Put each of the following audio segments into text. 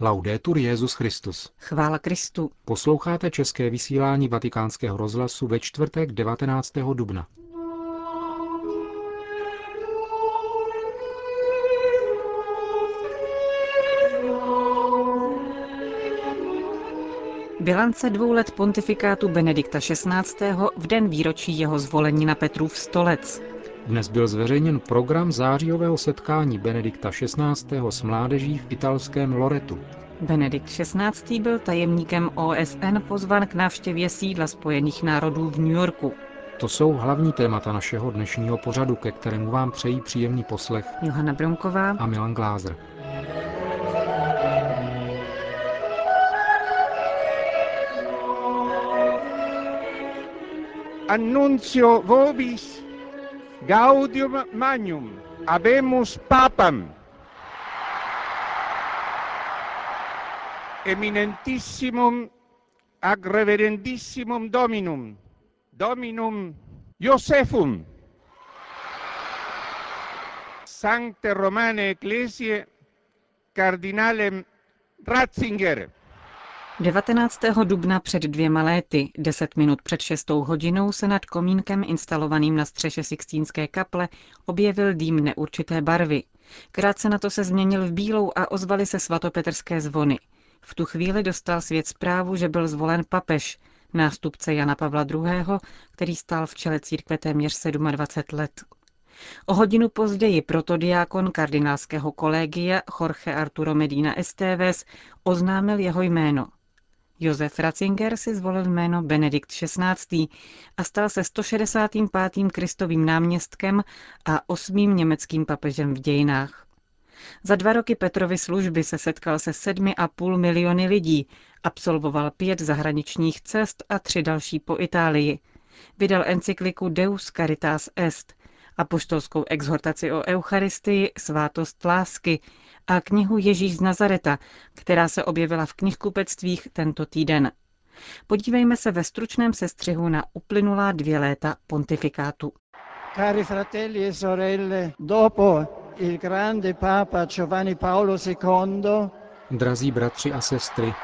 Laudetur Jezus Christus. Chvála Kristu. Posloucháte české vysílání Vatikánského rozhlasu ve čtvrtek 19. dubna. Bilance dvou let pontifikátu Benedikta XVI. v den výročí jeho zvolení na Petrův stolec. Dnes byl zveřejněn program zářijového setkání Benedikta XVI. s mládeží v italském Loretu. Benedikt XVI. byl tajemníkem OSN pozvan k návštěvě sídla Spojených národů v New Yorku. To jsou hlavní témata našeho dnešního pořadu, ke kterému vám přejí příjemný poslech Johana Bronková a Milan Glázer. Annuncio vobis Gaudium magnum, habemus papam. Eminentissimum ag reverendissimum dominum, dominum Iosephum. Sancte Romane Ecclesiae Cardinalem Ratzinger. 19. dubna před dvěma léty, deset minut před šestou hodinou, se nad komínkem instalovaným na střeše Sixtínské kaple objevil dým neurčité barvy. Krátce na to se změnil v bílou a ozvaly se svatopetrské zvony. V tu chvíli dostal svět zprávu, že byl zvolen papež, nástupce Jana Pavla II., který stál v čele církve téměř 27 let. O hodinu později protodiákon kardinálského kolegia Jorge Arturo Medina Esteves oznámil jeho jméno. Josef Ratzinger si zvolil jméno Benedikt XVI. a stal se 165. kristovým náměstkem a osmým německým papežem v dějinách. Za dva roky Petrovy služby se setkal se sedmi a půl miliony lidí, absolvoval pět zahraničních cest a tři další po Itálii. Vydal encykliku Deus Caritas Est, apoštolskou exhortaci o Eucharistii, svátost lásky a knihu Ježíš z Nazareta, která se objevila v knihkupectvích tento týden. Podívejme se ve stručném sestřihu na uplynulá dvě léta pontifikátu. Cari fratelli e sorelle, dopo il grande Papa Giovanni Paolo II, Drazí bratři a sestry,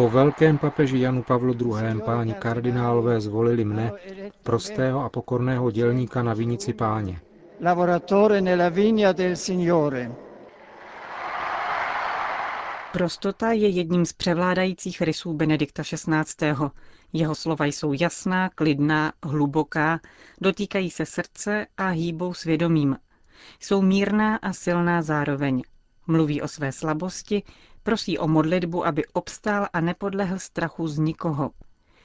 po velkém papeži Janu Pavlu II. páni kardinálové zvolili mne, prostého a pokorného dělníka na vinici páně. lavoratore nella vigna del Signore. Prostota je jedním z převládajících rysů Benedikta XVI. Jeho slova jsou jasná, klidná, hluboká, dotýkají se srdce a hýbou svědomím. Jsou mírná a silná zároveň. Mluví o své slabosti, prosí o modlitbu, aby obstál a nepodlehl strachu z nikoho.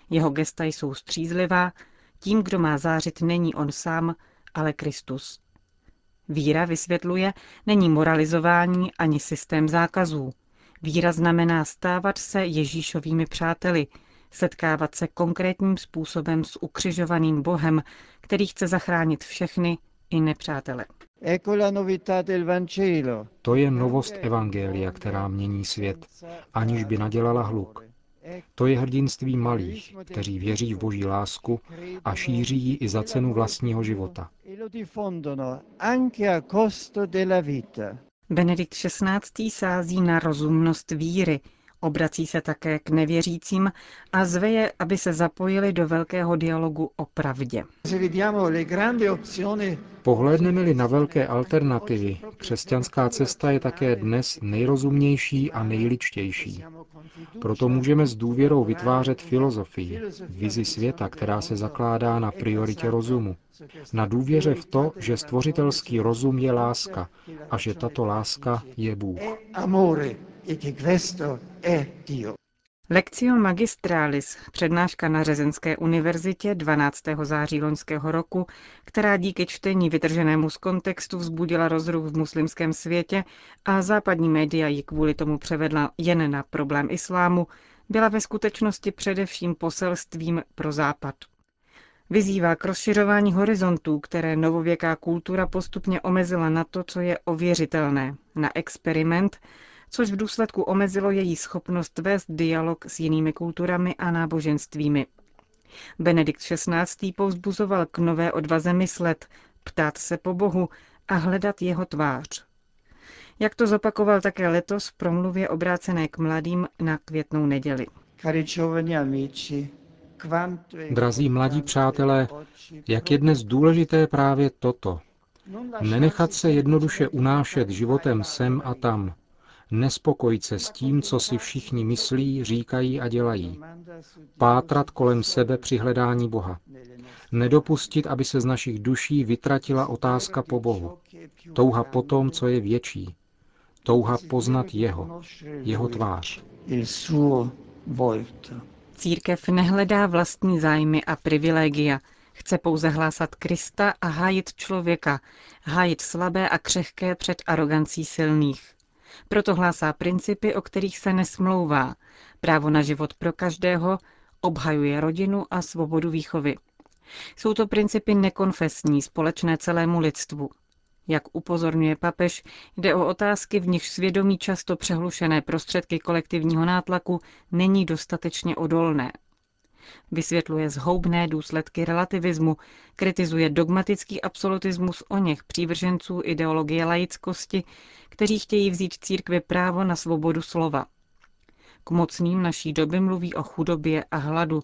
Jeho gesta jsou střízlivá, tím, kdo má zářit, není on sám, ale Kristus. Víra, vysvětluje, není moralizování ani systém zákazů. Víra znamená stávat se Ježíšovými přáteli, setkávat se konkrétním způsobem s ukřižovaným Bohem, který chce zachránit všechny i nepřátele. Ecco la novità del Vangelo. To je novost Evangelia, která mění svět, aniž by nadělala hluk. To je hrdinství malých, kteří věří v boží lásku a šíří ji i za cenu vlastního života. E. Benedikt XVI. sází na rozumnost víry, obrací se také k nevěřícím a zve je, aby se zapojili do velkého dialogu o pravdě. Se vediamo le grandi opzioni Pohlédneme-li na velké alternativy, křesťanská cesta je také dnes nejrozumnější a nejličtější. Proto můžeme s důvěrou vytvářet filozofii, vizi světa, která se zakládá na prioritě rozumu. Na důvěře v to, že stvořitelský rozum je láska a že tato láska je Bůh. E che questo è Dio. Lectio Magistralis, přednáška na Řezenské univerzitě 12. září loňského roku, která díky čtení vytrženému z kontextu vzbudila rozruch v muslimském světě a západní média ji kvůli tomu převedla jen na problém islámu, byla ve skutečnosti především poselstvím pro západ. Vyzývá k rozšiřování horizontů, které novověká kultura postupně omezila na to, co je ověřitelné, na experiment, což v důsledku omezilo její schopnost vést dialog s jinými kulturami a náboženstvími. Benedikt XVI. povzbuzoval k nové odvaze myslet, ptát se po Bohu a hledat jeho tvář. Jak to zopakoval také letos v promluvě obrácené k mladým na květnou neděli. Drazí mladí přátelé, jak je dnes důležité právě toto. Nenechat se jednoduše unášet životem sem a tam. Nespokojit se s tím, co si všichni myslí, říkají a dělají. Pátrat kolem sebe při hledání Boha. Nedopustit, aby se z našich duší vytratila otázka po Bohu. Touha po tom, co je větší. Touha poznat Jeho, Jeho tvář. Církev nehledá vlastní zájmy a privilegia. Chce pouze hlásat Krista a hájit člověka, hájit slabé a křehké před arogancí silných. Proto hlásá principy, o kterých se nesmlouvá. Právo na život pro každého, obhajuje rodinu a svobodu výchovy. Jsou to principy nekonfesní, společné celému lidstvu. Jak upozorňuje papež, jde o otázky, v nich svědomí často přehlušené prostředky kolektivního nátlaku není dostatečně odolné. Vysvětluje zhoubné důsledky relativismu, kritizuje dogmatický absolutismus o něch přívrženců ideologie laickosti, kteří chtějí vzít církvi právo na svobodu slova. K mocným naší doby mluví o chudobě a hladu,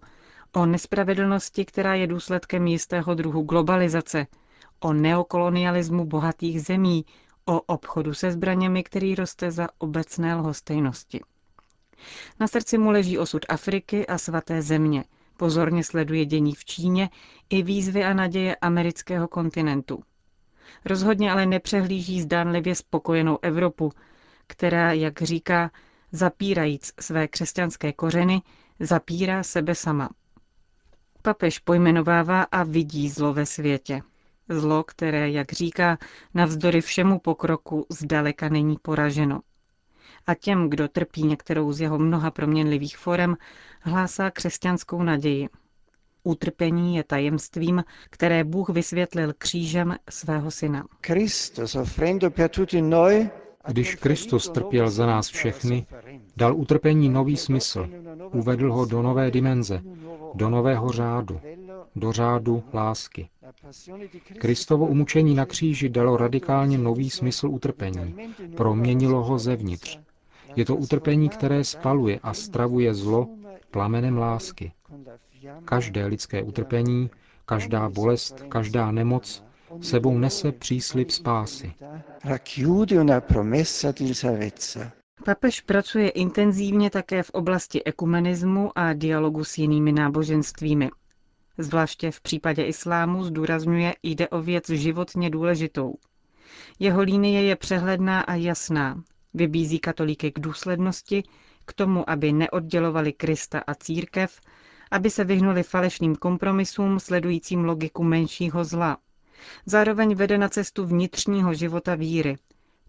o nespravedlnosti, která je důsledkem jistého druhu globalizace – o neokolonialismu bohatých zemí, o obchodu se zbraněmi, který roste za obecné lhostejnosti. Na srdci mu leží osud Afriky a svaté země. Pozorně sleduje dění v Číně i výzvy a naděje amerického kontinentu. Rozhodně ale nepřehlíží zdánlivě spokojenou Evropu, která, jak říká, zapírajíc své křesťanské kořeny, zapírá sebe sama. Papež pojmenovává a vidí zlo ve světě. Zlo, které, jak říká, navzdory všemu pokroku zdaleka není poraženo. A těm, kdo trpí některou z jeho mnoha proměnlivých forem, hlásá křesťanskou naději. Utrpení je tajemstvím, které Bůh vysvětlil křížem svého syna. Když Kristus trpěl za nás všechny, dal utrpení nový smysl, uvedl ho do nové dimenze, do nového řádu, do řádu lásky. Kristovo umučení na kříži dalo radikálně nový smysl utrpení. Proměnilo ho zevnitř. Je to utrpení, které spaluje a stravuje zlo plamenem lásky. Každé lidské utrpení, každá bolest, každá nemoc sebou nese příslip spásy. Papež pracuje intenzivně také v oblasti ekumenismu a dialogu s jinými náboženstvími. Zvláště v případě islámu zdůrazňuje, jde o věc životně důležitou. Jeho línie je přehledná a jasná. Vybízí katolíky k důslednosti, k tomu, aby neoddělovali Krista a církev, aby se vyhnuli falešným kompromisům sledujícím logiku menšího zla. Zároveň vede na cestu vnitřního života víry.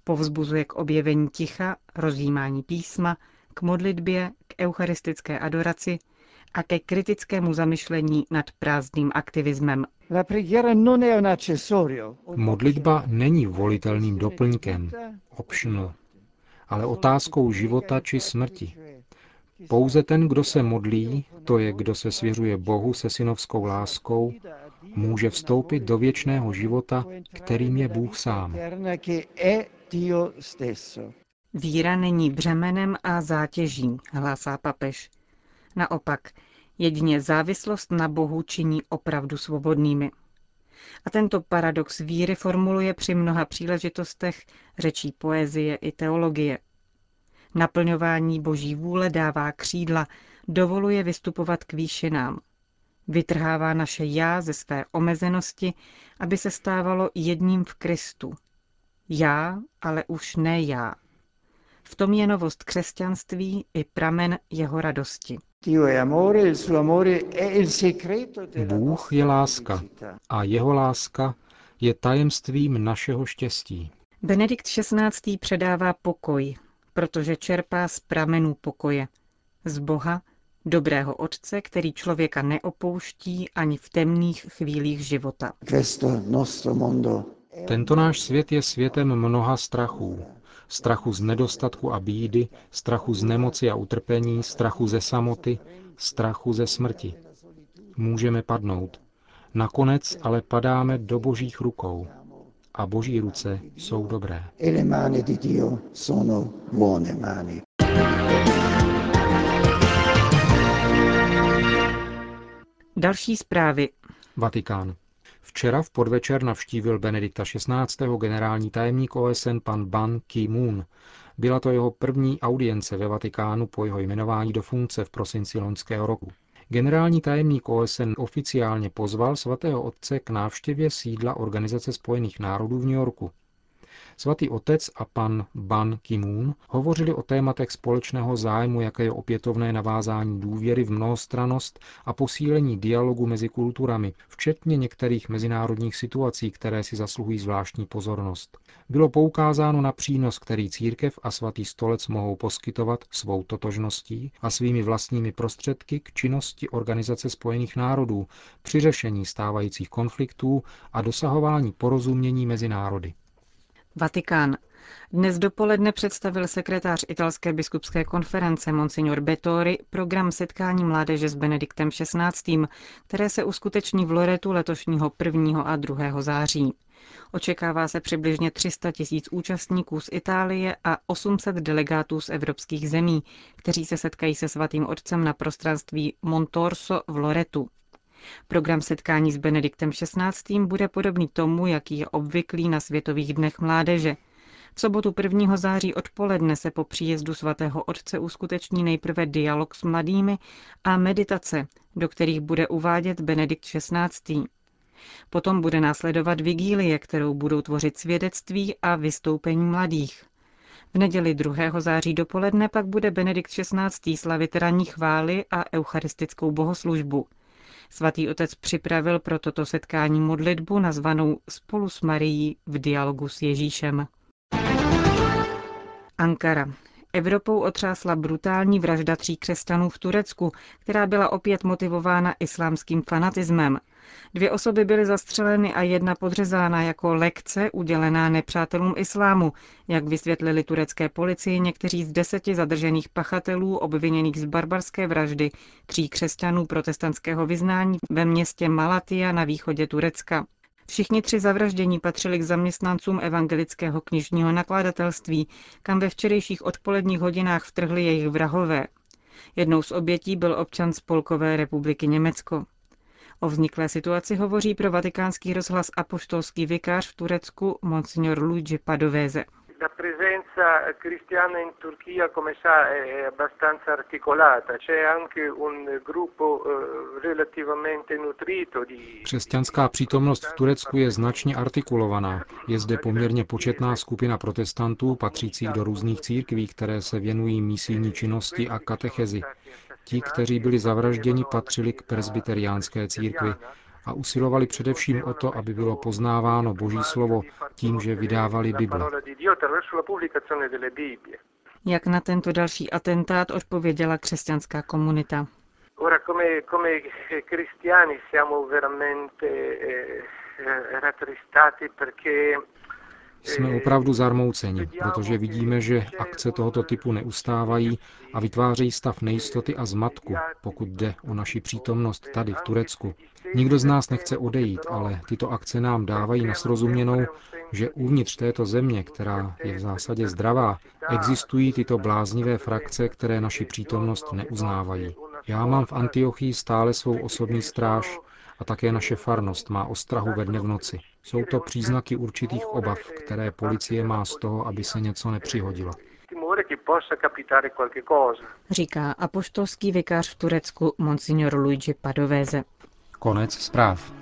Povzbuzuje k objevení ticha, rozjímání písma, k modlitbě, k eucharistické adoraci, a ke kritickému zamyšlení nad prázdným aktivismem. Modlitba není volitelným doplňkem, optional, ale otázkou života či smrti. Pouze ten, kdo se modlí, to je, kdo se svěřuje Bohu se synovskou láskou, může vstoupit do věčného života, kterým je Bůh sám. Víra není břemenem a zátěží, hlásá papež. Naopak, jedině závislost na Bohu činí opravdu svobodnými. A tento paradox víry formuluje při mnoha příležitostech řečí poezie i teologie. Naplňování boží vůle dává křídla, dovoluje vystupovat k výšinám. Vytrhává naše já ze své omezenosti, aby se stávalo jedním v Kristu. Já, ale už ne já. V tom je novost křesťanství i pramen jeho radosti. Bůh je láska a jeho láska je tajemstvím našeho štěstí. Benedikt XVI. předává pokoj, protože čerpá z pramenů pokoje. Z Boha, dobrého Otce, který člověka neopouští ani v temných chvílích života. Tento náš svět je světem mnoha strachů strachu z nedostatku a bídy, strachu z nemoci a utrpení, strachu ze samoty, strachu ze smrti. Můžeme padnout. Nakonec ale padáme do božích rukou. a boží ruce jsou dobré. le mani di Dio sono buone mani. Další zprávy. Vatikán. Včera v podvečer navštívil Benedikta XVI. generální tajemník OSN pan Ban Ki-moon. Byla to jeho první audience ve Vatikánu po jeho jmenování do funkce v prosinci loňského roku. Generální tajemník OSN oficiálně pozval svatého otce k návštěvě sídla Organizace spojených národů v New Yorku. Svatý otec a pan Ban Ki-moon hovořili o tématech společného zájmu, jaké je opětovné navázání důvěry v mnohostranost a posílení dialogu mezi kulturami, včetně některých mezinárodních situací, které si zasluhují zvláštní pozornost. Bylo poukázáno na přínos, který církev a svatý stolec mohou poskytovat svou totožností a svými vlastními prostředky k činnosti Organizace spojených národů při řešení stávajících konfliktů a dosahování porozumění mezi národy. Vatikán. Dnes dopoledne představil sekretář italské biskupské konference Monsignor Bettori program setkání mládeže s Benediktem XVI., které se uskuteční v Loretu letošního 1. a 2. září. Očekává se přibližně 300 tisíc účastníků z Itálie a 800 delegátů z evropských zemí, kteří se setkají se svatým otcem na prostranství Montorso v Loretu. Program setkání s Benediktem XVI. bude podobný tomu, jaký je obvyklý na Světových dnech mládeže. V sobotu 1. září odpoledne se po příjezdu svatého otce uskuteční nejprve dialog s mladými a meditace, do kterých bude uvádět Benedikt XVI. Potom bude následovat vigílie, kterou budou tvořit svědectví a vystoupení mladých. V neděli 2. září dopoledne pak bude Benedikt XVI. slavit ranní chvály a eucharistickou bohoslužbu. Svatý otec připravil pro toto setkání modlitbu nazvanou Spolu s Marií v dialogu s Ježíšem. Ankara. Evropou otřásla brutální vražda tří křesťanů v Turecku, která byla opět motivována islámským fanatismem. Dvě osoby byly zastřeleny a jedna podřezána jako lekce udělená nepřátelům islámu, jak vysvětlili turecké policii někteří z deseti zadržených pachatelů obviněných z barbarské vraždy tří křesťanů protestantského vyznání ve městě Malatia na východě Turecka. Všichni tři zavraždění patřili k zaměstnancům evangelického knižního nakladatelství, kam ve včerejších odpoledních hodinách vtrhli jejich vrahové. Jednou z obětí byl občan Spolkové republiky Německo. O vzniklé situaci hovoří pro vatikánský rozhlas apoštolský vikář v Turecku Monsignor Luigi Padoveze. La presenza cristiana in Turchia, come sa, è abbastanza articolata. C'è anche un gruppo eh, relativamente nutrito di... Křesťanská přítomnost v Turecku je značně artikulovaná. Je zde poměrně početná skupina protestantů patřících do různých církví, které se věnují misijní činnosti a katechezi. Ti, kteří byli zavražděni, patřili k presbyteriánské církvi a usilovali především o to, aby bylo poznáváno Boží slovo tím, že vydávali Bible. Jak na tento další atentát odpověděla křesťanská komunita? Ora, come, come cristiani siamo veramente eh, rattristati perché jsme opravdu zarmouceni, protože vidíme, že akce tohoto typu neustávají a vytvářejí stav nejistoty a zmatku, pokud jde o naši přítomnost tady v Turecku. Nikdo z nás nechce odejít, ale tyto akce nám dávají na srozuměnou, že uvnitř této země, která je v zásadě zdravá, existují tyto bláznivé frakce, které naši přítomnost neuznávají. Já mám v Antiochii stále svou osobní stráž a také naše farnost má ostrahu ve dne v noci. Jsou to příznaky určitých obav, které policie má z toho, aby se něco nepřihodilo. Říká apoštolský vikář v Turecku Monsignor Luigi Padoveze. Konec zpráv.